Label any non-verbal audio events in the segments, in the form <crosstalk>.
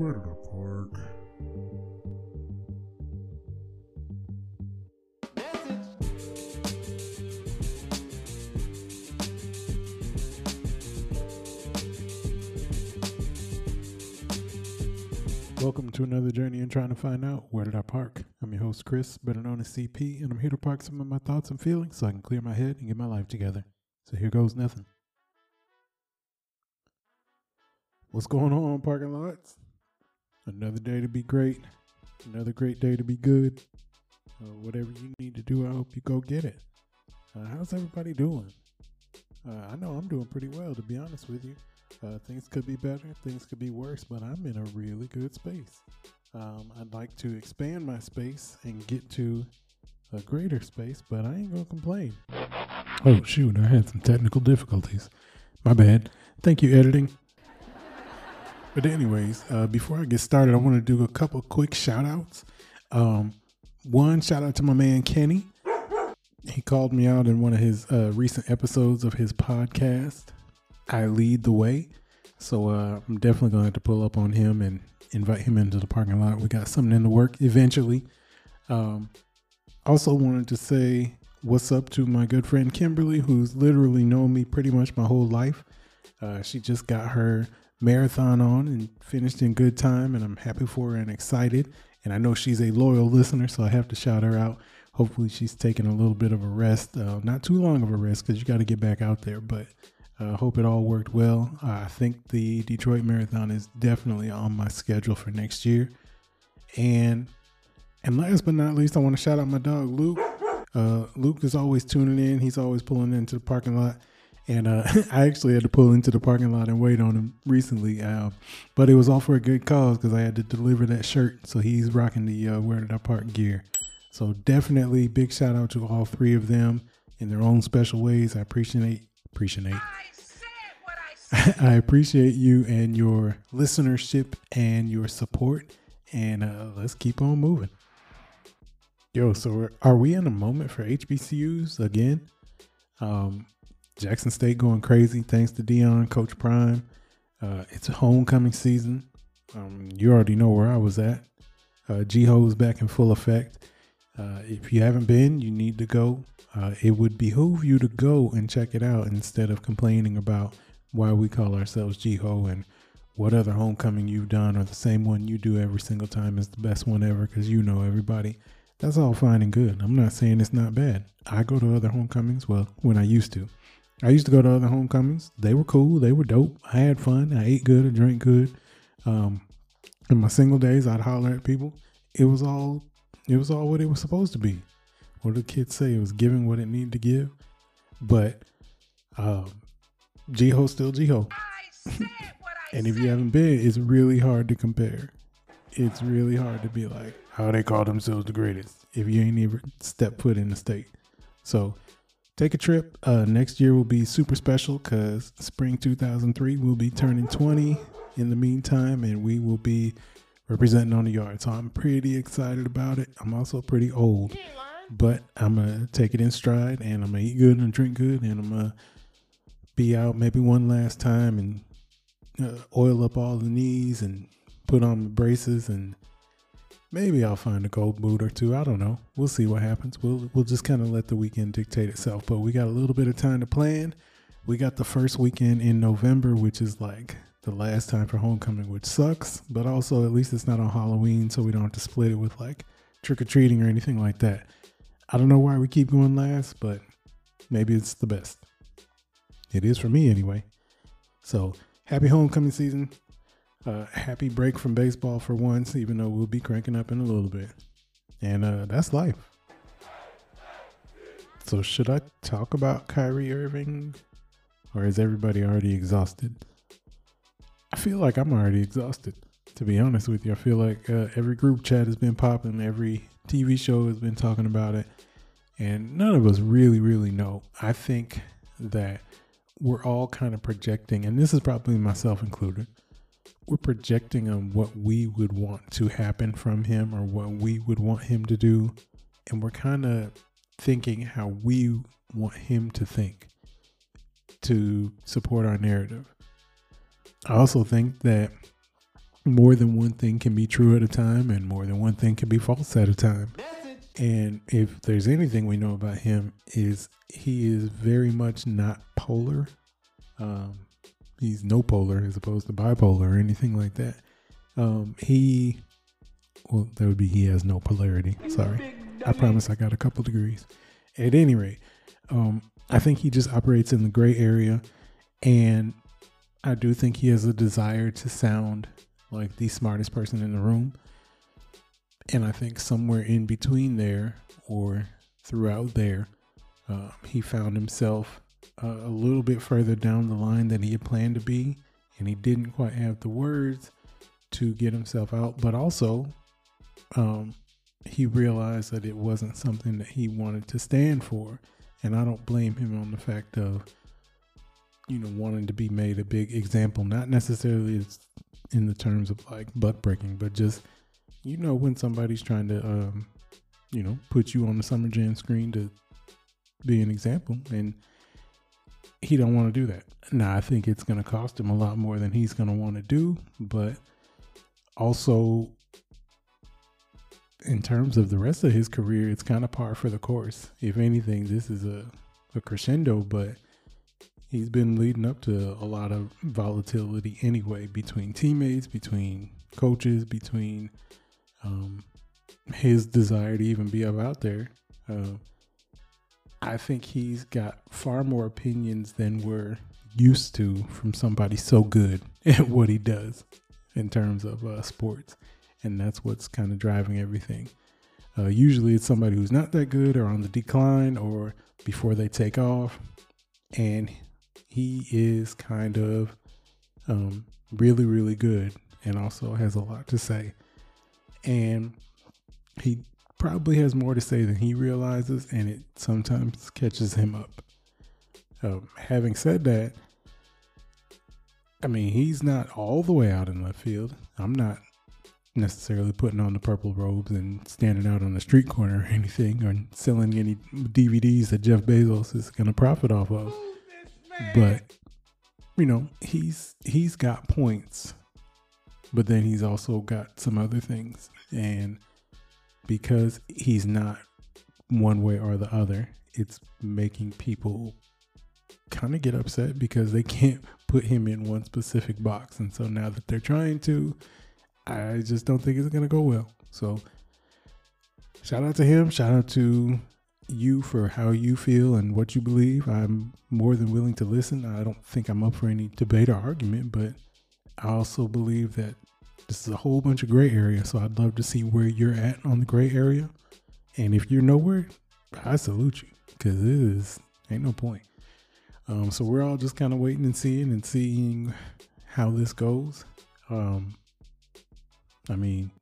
Where did I park? Welcome to another journey in trying to find out where did I park. I'm your host Chris, better known as CP, and I'm here to park some of my thoughts and feelings so I can clear my head and get my life together. So here goes nothing. What's going on, parking lots? Another day to be great. Another great day to be good. Uh, whatever you need to do, I hope you go get it. Uh, how's everybody doing? Uh, I know I'm doing pretty well, to be honest with you. Uh, things could be better, things could be worse, but I'm in a really good space. Um, I'd like to expand my space and get to a greater space, but I ain't gonna complain. Oh, shoot, I had some technical difficulties. My bad. Thank you, editing. But anyways, uh, before I get started, I want to do a couple quick shout outs. Um, one shout out to my man Kenny. He called me out in one of his uh, recent episodes of his podcast, I Lead the Way. So uh, I'm definitely going to have to pull up on him and invite him into the parking lot. We got something in the work eventually. Um, also wanted to say what's up to my good friend Kimberly, who's literally known me pretty much my whole life. Uh, she just got her marathon on and finished in good time, and I'm happy for her and excited. And I know she's a loyal listener, so I have to shout her out. Hopefully, she's taking a little bit of a rest, uh, not too long of a rest, because you got to get back out there. But I uh, hope it all worked well. Uh, I think the Detroit Marathon is definitely on my schedule for next year. And and last but not least, I want to shout out my dog Luke. Uh, Luke is always tuning in. He's always pulling into the parking lot. And uh, <laughs> I actually had to pull into the parking lot and wait on him recently. Uh, but it was all for a good cause because I had to deliver that shirt. So he's rocking the uh, Where Did I Park gear. So definitely big shout out to all three of them in their own special ways. I appreciate appreciate. I I, <laughs> I appreciate you and your listenership and your support. And uh, let's keep on moving. Yo, so are we in a moment for HBCUs again? Um, Jackson State going crazy thanks to Deion, Coach Prime. Uh, it's a homecoming season. Um, you already know where I was at. Uh, G-Ho is back in full effect. Uh, if you haven't been, you need to go. Uh, it would behoove you to go and check it out instead of complaining about why we call ourselves G-Ho and what other homecoming you've done or the same one you do every single time is the best one ever because you know everybody. That's all fine and good. I'm not saying it's not bad. I go to other homecomings, well, when I used to. I used to go to other homecomings. They were cool. They were dope. I had fun. I ate good. I drank good. Um, in my single days, I'd holler at people. It was all, it was all what it was supposed to be. What did the kids say? It was giving what it needed to give. But um, G-Ho still G-Ho. and if you haven't been, it's really hard to compare. It's really hard to be like how they call themselves the greatest if you ain't even step foot in the state. So take a trip. Uh, next year will be super special because spring 2003 will be turning 20 in the meantime, and we will be representing on the yard. So I'm pretty excited about it. I'm also pretty old, but I'm gonna take it in stride, and I'm gonna eat good and drink good, and I'm gonna be out maybe one last time and uh, oil up all the knees and put on the braces and maybe I'll find a gold boot or two. I don't know. We'll see what happens. We'll we'll just kind of let the weekend dictate itself. But we got a little bit of time to plan. We got the first weekend in November, which is like the last time for homecoming, which sucks. But also, at least it's not on Halloween, so we don't have to split it with like trick or treating or anything like that. I don't know why we keep going last, but maybe it's the best. It is for me anyway. So happy homecoming season. Uh, happy break from baseball for once, even though we'll be cranking up in a little bit. And uh, that's life. So, should I talk about Kyrie Irving? Or is everybody already exhausted? I feel like I'm already exhausted, to be honest with you. I feel like uh, every group chat has been popping, every TV show has been talking about it, and none of us really, really know. I think that we're all kind of projecting, and this is probably myself included we're projecting on what we would want to happen from him or what we would want him to do. And we're kind of thinking how we want him to think to support our narrative. I also think that more than one thing can be true at a time, and more than one thing can be false at a time. And if there's anything we know about him, is he is very much not polar. Um, he's no polar as opposed to bipolar or anything like that. Um, he, well, that would be he has no polarity. Sorry, I promise I got a couple degrees. At any rate, um, I think he just operates in the gray area, and I do think he has a desire to sound like the smartest person in the room. And I think somewhere in between there or throughout there, uh, he found himself uh, a little bit further down the line than he had planned to be. And he didn't quite have the words to get himself out. But also, um, he realized that it wasn't something that he wanted to stand for. And I don't blame him on the fact of, you know, wanting to be made a big example, not necessarily in the terms of like butt breaking, but just, you know, when somebody's trying to, um, you know, put you on the Summer Jam screen to be an example. And he don't want to do that. Now, I think it's going to cost him a lot more than he's going to want to do, but also in terms of the rest of his career, it's kind of par for the course. If anything, this is a, a crescendo, but he's been leading up to a lot of volatility anyway between teammates, between coaches, between um, his desire to even be up out there. Uh, I think he's got far more opinions than we're used to from somebody so good <laughs> at what he does in terms of uh, sports and that's what's kind of driving everything. Uh, usually, it's somebody who's not that good or on the decline or before they take off, and he is kind of um, really, really good and also has a lot to say. And he probably has more to say than he realizes, and it sometimes catches him up. Um, having said that, I mean, he's not all the way out in left field. I'm not necessarily putting on the purple robes and standing out on the street corner or anything or selling any DVDs that Jeff Bezos is going to profit off of. But you know, he's he's got points. But then he's also got some other things and because he's not one way or the other, it's making people kind of get upset because they can't put him in one specific box. And so now that they're trying to, I just don't think it's going to go well. So, shout out to him. Shout out to you for how you feel and what you believe. I'm more than willing to listen. I don't think I'm up for any debate or argument, but I also believe that this is a whole bunch of gray area. So, I'd love to see where you're at on the gray area. And if you're nowhere, I salute you because it is ain't no point. Um, so we're all just kind of waiting and seeing and seeing how this goes. Um, I mean,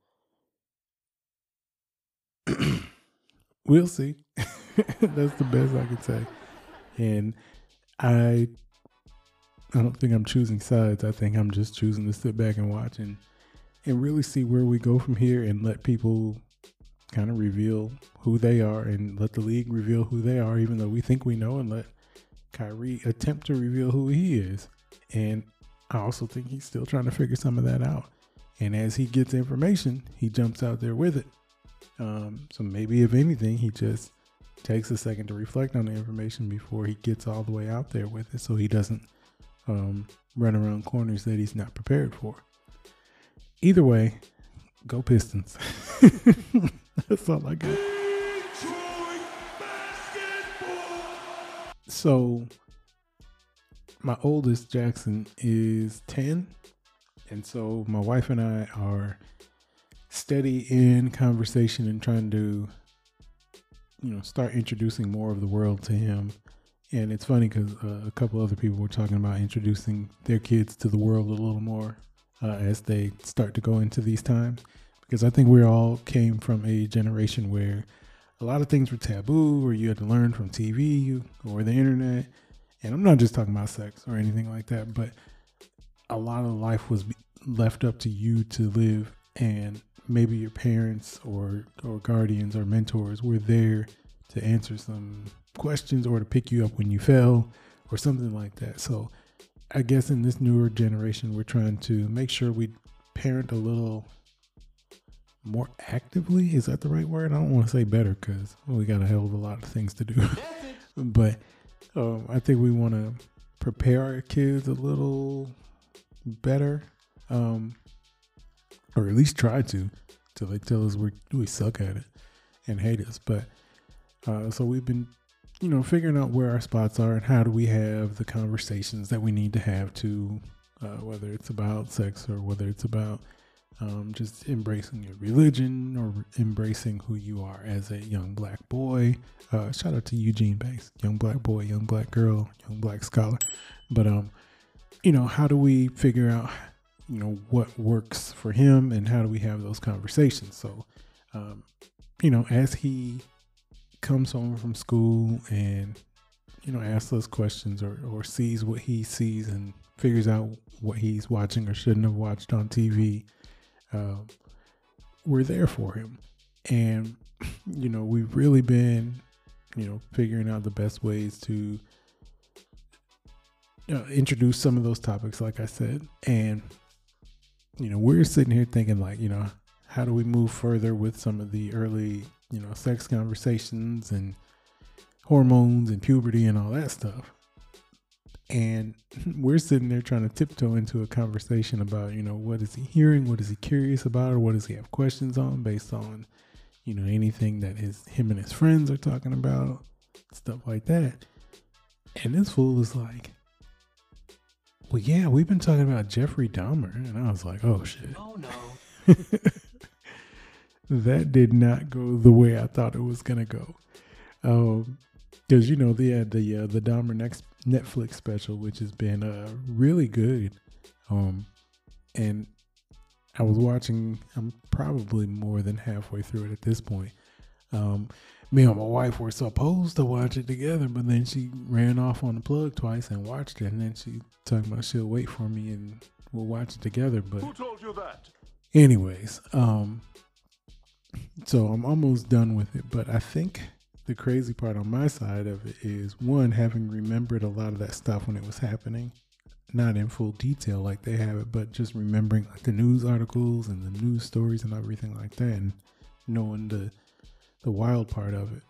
<clears throat> we'll see. <laughs> That's the best I can say. And I I don't think I'm choosing sides. I think I'm just choosing to sit back and watch and and really see where we go from here and let people kind of reveal who they are and let the league reveal who they are, even though we think we know, and let Kyrie attempt to reveal who he is. And I also think he's still trying to figure some of that out. And as he gets information, he jumps out there with it. Um, so maybe, if anything, he just takes a second to reflect on the information before he gets all the way out there with it so he doesn't um, run around corners that he's not prepared for. Either way, go Pistons. <laughs> That's all I got. So, my oldest Jackson is 10 and so my wife and I are steady in conversation and trying to, you know, start introducing more of the world to him. And it's funny because uh, a couple other people were talking about introducing their kids to the world a little more uh, as they start to go into these times. Because I think we all came from a generation where a lot of things were taboo, or you had to learn from TV or the internet. And I'm not just talking about sex or anything like that, but a lot of life was left up to you to live and maybe your parents or or guardians or mentors were there to answer some questions or to pick you up when you fell or something like that. So I guess in this newer generation we're trying to make sure we parent a little more actively. Is that the right word? I don't want to say better because we got a hell of a lot of things to do. <laughs> but um, I think we want to prepare our kids a little better, um, or at least try to, till they tell us we we suck at it and hate us. But uh, so we've been, you know, figuring out where our spots are and how do we have the conversations that we need to have to, uh, whether it's about sex or whether it's about um, just embracing your religion or embracing who you are as a young black boy. Uh, shout out to Eugene Banks, young black boy, young black girl, young black scholar. But um, you know, how do we figure out, you know, what works for him, and how do we have those conversations? So, um, you know, as he comes home from school and you know asks us questions or or sees what he sees and figures out what he's watching or shouldn't have watched on TV uh, we're there for him. And, <clears throat> you know, we've really been, you know, figuring out the best ways to uh, introduce some of those topics, like I said. And, you know, we're sitting here thinking, like, you know, how do we move further with some of the early, you know, sex conversations and hormones and puberty and all that stuff? and <laughs> we're sitting there trying to tiptoe into a conversation about you know what is he hearing? What is he curious about? Or what does he have questions on based on you know anything that his him and his friends are talking about? Stuff like that. And this fool is like well yeah we've been talking about jeffrey dahmer. And i was like oh shit. Oh no <laughs> that did not go the way i thought it was gonna go um because you know they had the uh, the Dahmer next Netflix special, which has been uh, really good. Um, and I was watching. I'm probably more than halfway through it at this point. Um, me and my wife were supposed to watch it together, but then she ran off on the plug twice and watched it, and then she talked about she'll wait for me and we'll watch it together. But who told you that? Anyways, um, so I'm almost done with it, but I think the crazy part on my side of it is one having remembered a lot of that stuff when it was happening not in full detail like they have it but just remembering like the news articles and the news stories and everything like that and knowing the the wild part of it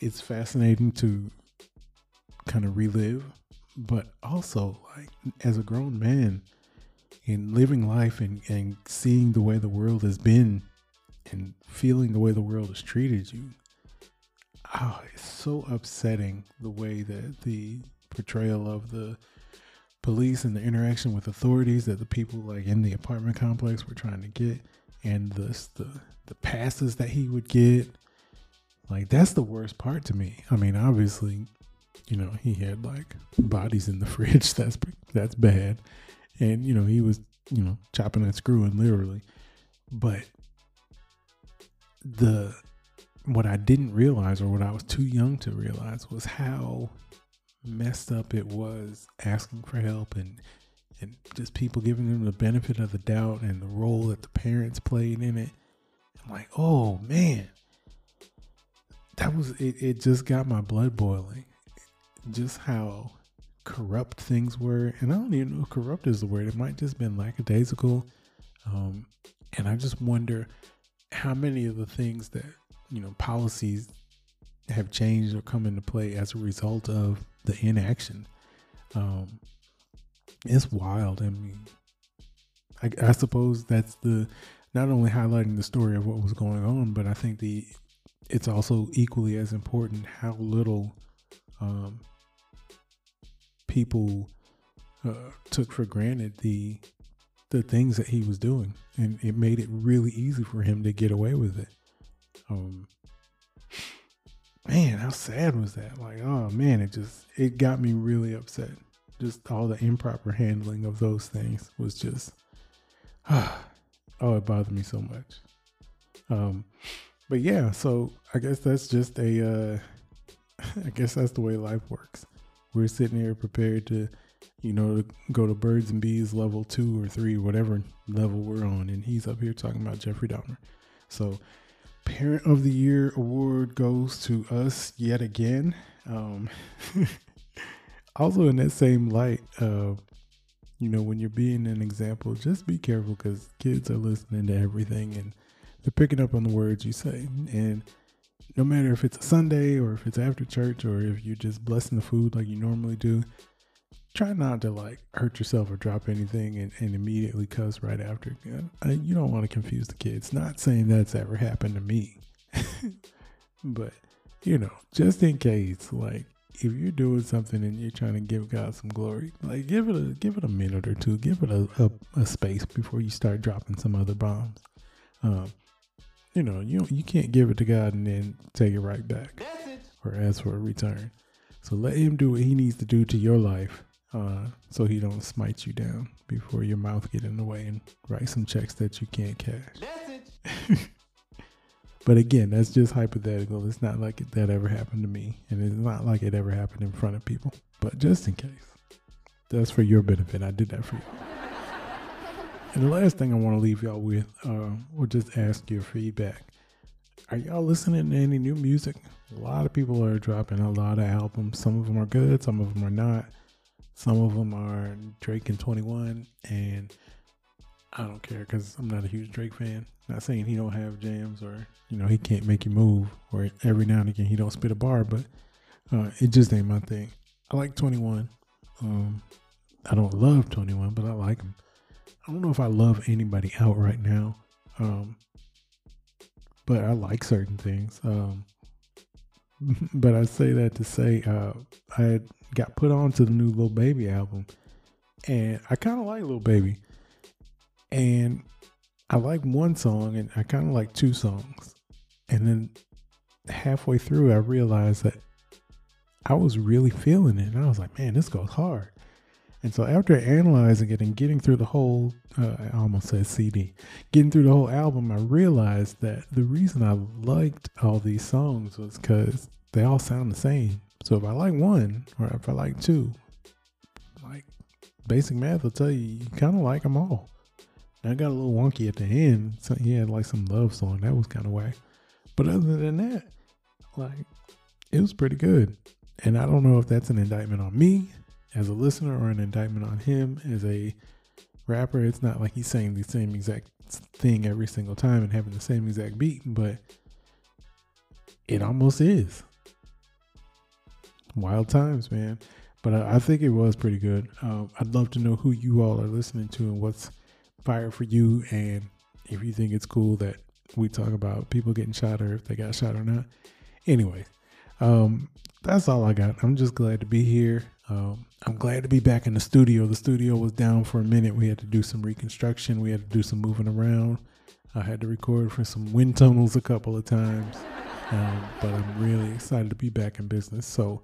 it's fascinating to kind of relive but also like as a grown man in living life and, and seeing the way the world has been and feeling the way the world has treated you oh, it's so upsetting the way that the portrayal of the police and the interaction with authorities that the people like in the apartment complex were trying to get and the the, the passes that he would get like that's the worst part to me. I mean obviously you know he had like bodies in the <laughs> fridge that's that's bad. And you know he was you know chopping and screwing literally. But the what I didn't realize or what I was too young to realize was how messed up it was asking for help and and just people giving them the benefit of the doubt and the role that the parents played in it. I'm like, oh man. That was it, it just got my blood boiling. Just how corrupt things were. And I don't even know if corrupt is the word. It might just been lackadaisical. Um, and I just wonder how many of the things that you know policies have changed or come into play as a result of the inaction. Um, it's wild. I mean, I, I, suppose that's the not only highlighting the story of what was going on, but I think the it's also equally as important how little um, people uh, took for granted the the things that he was doing, and it made it really easy for him to get away with it. Um, man, how sad was that? Like, oh man, it just it got me really upset. Just all the improper handling of those things was just, <sighs> oh, it bothered me so much. Um, but yeah, so I guess that's just a, uh, <laughs> I guess that's the way life works. We're sitting here prepared to, you know, to go to birds and bees level two or three, whatever level we're on, and he's up here talking about Jeffrey Dahmer. So Parent of the Year award goes to us yet again. Um, <laughs> also, in that same light, uh, you know, when you're being an example, just be careful because kids are listening to everything and they're picking up on the words you say. And no matter if it's a Sunday or if it's after church or if you're just blessing the food like you normally do, try not to like hurt yourself or drop anything and, and immediately cuss right after. You don't want to confuse the kids. Not saying that's ever happened to me, <laughs> but you know, just in case, like if you're doing something and you're trying to give God some glory, like give it a give it a minute or two, give it a, a, a space before you start dropping some other bombs. Um, you know, you you can't give it to God and then take it right back or ask for a return. So let Him do what He needs to do to your life, uh, so He don't smite you down before your mouth get in the way and write some checks that you can't cash. <laughs> but again, that's just hypothetical. It's not like it, that ever happened to me, and it's not like it ever happened in front of people. But just in case, that's for your benefit. I did that for you. And the last thing I want to leave y'all with, uh, or just ask your feedback. Are y'all listening to any new music? A lot of people are dropping a lot of albums. Some of them are good, some of them are not. Some of them are Drake and 21, and I don't care because I'm not a huge Drake fan. Not saying he don't have jams or you know he can't make you move, or every now and again he don't spit a bar, but uh, it just ain't my thing. I like 21. Um, I don't love 21, but I like him. I don't know if I love anybody out right now, um, but I like certain things. Um, <laughs> but I say that to say uh, I got put on to the new Lil Baby album, and I kind of like Lil Baby, and I like one song, and I kind of like two songs, and then halfway through, I realized that I was really feeling it, and I was like, man, this goes hard. And so after analyzing it and getting through the whole, uh, I almost said CD, getting through the whole album, I realized that the reason I liked all these songs was because they all sound the same. So if I like one or if I like two, like basic math will tell you, you kind of like them all. And I got a little wonky at the end. So he had like some love song that was kind of whack. But other than that, like it was pretty good. And I don't know if that's an indictment on me as a listener or an indictment on him as a rapper. It's not like he's saying the same exact thing every single time and having the same exact beat, but it almost is. Wild times, man. But I, think it was pretty good. Um, I'd love to know who you all are listening to and what's fire for you, and if you think it's cool that we talk about people getting shot or if they got shot or not. Anyway, um, that's all I got. I'm just glad to be here. Um, I'm glad to be back in the studio. The studio was down for a minute. We had to do some reconstruction. We had to do some moving around. I had to record for some wind tunnels a couple of times. Um, but I'm really excited to be back in business. So,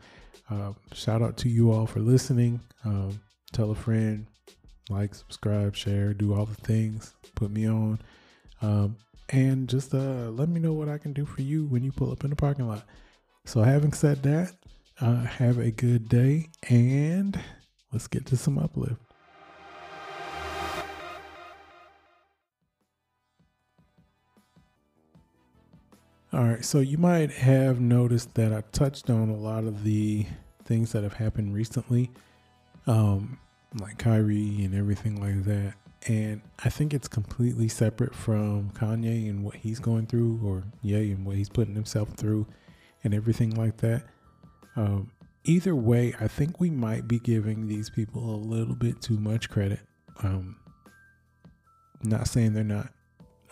uh, shout out to you all for listening. Um, tell a friend, like, subscribe, share, do all the things. Put me on. Um, and just uh, let me know what I can do for you when you pull up in the parking lot. So, having said that, uh, have a good day and let's get to some uplift. All right, so you might have noticed that I touched on a lot of the things that have happened recently, um, like Kyrie and everything like that. And I think it's completely separate from Kanye and what he's going through, or Ye and what he's putting himself through, and everything like that. Um, either way, I think we might be giving these people a little bit too much credit. Um, not saying they're not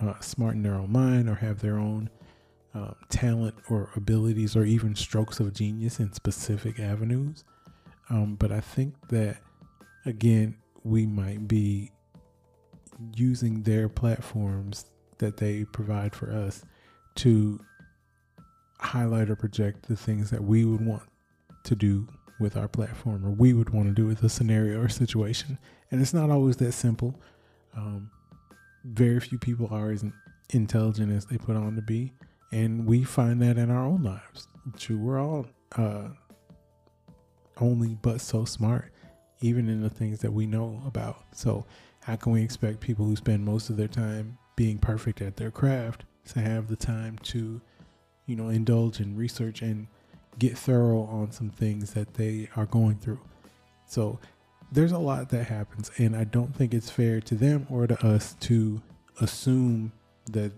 uh, smart in their own mind or have their own um, talent or abilities or even strokes of genius in specific avenues. Um, but I think that, again, we might be using their platforms that they provide for us to highlight or project the things that we would want to do with our platform or we would want to do with a scenario or situation. And it's not always that simple. Um, very few people are as intelligent as they put on to be. And we find that in our own lives. True, we're all uh, only but so smart, even in the things that we know about. So, how can we expect people who spend most of their time being perfect at their craft to have the time to, you know, indulge in research and get thorough on some things that they are going through? So, there's a lot that happens, and I don't think it's fair to them or to us to assume that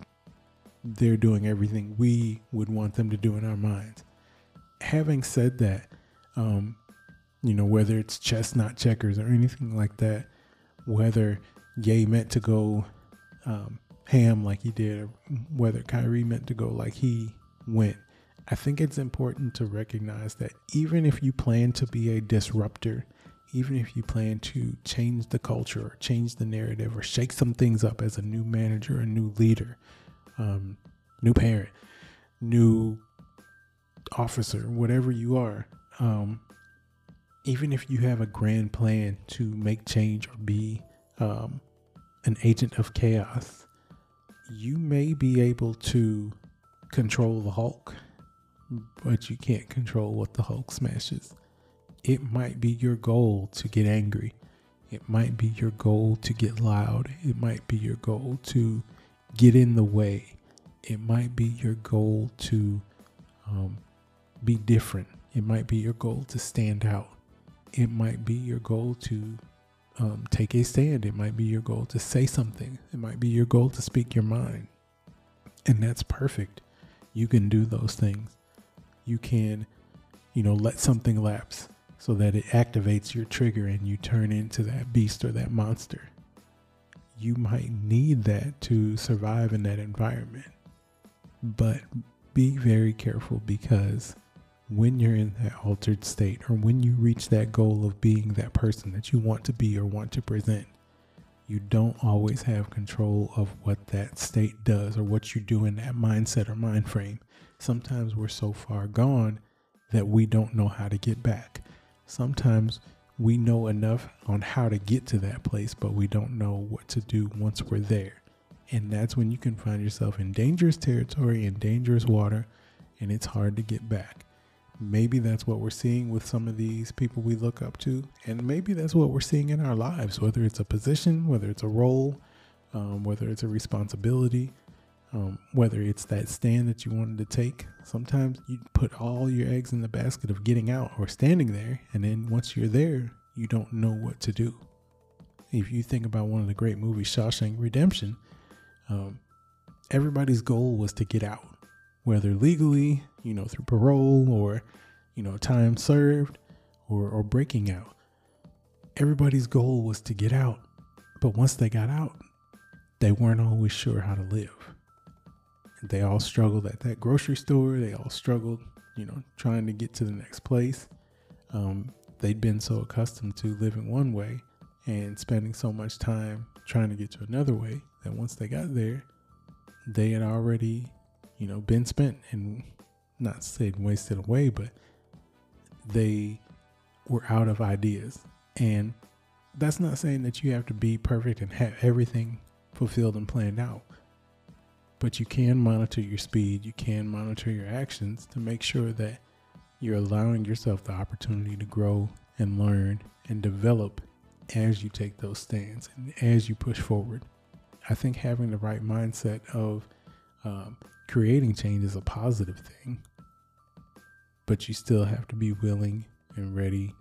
they're doing everything we would want them to do in our minds. Having said that, um, you know, whether it's chess, not checkers, or anything like that, whether Ye meant to go um, ham like he did, or whether Kyrie meant to go like he went, I think it's important to recognize that even if you plan to be a disruptor, even if you plan to change the culture or change the narrative or shake some things up as a new manager, a new leader, um, new parent, new officer, whatever you are, um, even if you have a grand plan to make change or be um, an agent of chaos, you may be able to control the Hulk, but you can't control what the Hulk smashes it might be your goal to get angry. It might be your goal to get loud. It might be your goal to get in the way. It might be your goal to um, be different. It might be your goal to stand out. It might be your goal to um, take a stand. It might be your goal to say something. It might be your goal to speak your mind. And that's perfect. You can do those things. You can, you know, let something lapse so that it activates your trigger and you turn into that beast or that monster. You might need that to survive in that environment. But be very careful because when you're in that altered state or when you reach that goal of being that person that you want to be or want to present, you don't always have control of what that state does or what you do in that mindset or mind frame. Sometimes we're so far gone that we don't know how to get back sometimes we know enough on how to get to that place, but we don't know what to do once we're there. And that's when you can find yourself in dangerous territory, in dangerous water, and it's hard to get back. Maybe that's what we're seeing with some of these people we look up to, and maybe that's what we're seeing in our lives, whether it's a position, whether it's a role, um, whether it's a responsibility, um, whether it's that stand that you wanted to take. Sometimes you put all your eggs in the basket of getting out or standing there, and then once you're there, you don't know what to do. If you think about one of the great movies, Shawshank Redemption, um, everybody's goal was to get out, whether legally, you know, through parole or, you know, time served or, or breaking out. Everybody's goal was to get out. But once they got out, they weren't always sure how to live. They all struggled at that grocery store. They all struggled, you know, trying to get to the next place. Um, they'd been so accustomed to living one way and spending so much time trying to get to another way that once they got there, they had already, you know, been spent and not said wasted away, but they were out of ideas. And that's not saying that you have to be perfect and have everything fulfilled and planned out but you can monitor your speed, you can monitor your actions to make sure that you're allowing yourself the opportunity to grow and learn and develop as you take those stands and as you push forward. I think having the right mindset of um, creating change is a positive thing, but you still have to be willing and ready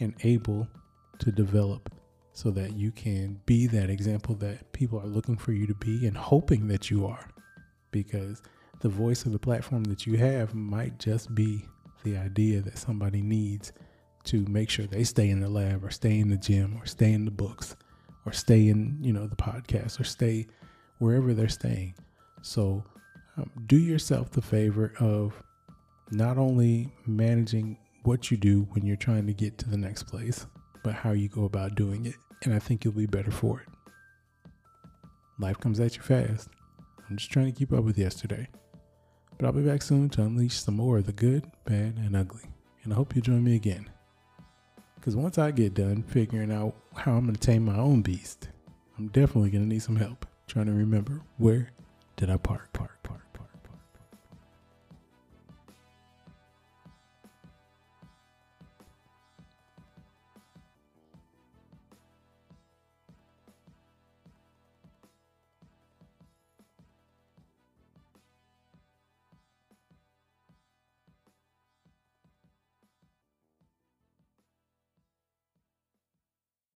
and able to develop so that you can be that example that people are looking for you to be and hoping that you are. Because the voice of the platform that you have might just be the idea that somebody needs to make sure they stay in the lab or stay in the gym or stay in the books or stay in you know the podcast or stay wherever they're staying so um, do yourself the favor of not only managing what you do when you're trying to get to the next place but how you go about doing it and i think you'll be better for it life comes at you fast I'm just trying to keep up with yesterday. But I'll be back soon to unleash some more of the good, bad, and ugly. And I hope you join me again. Because once I get done figuring out how I'm going to tame my own beast, I'm definitely going to need some help trying to remember where did I park? Park.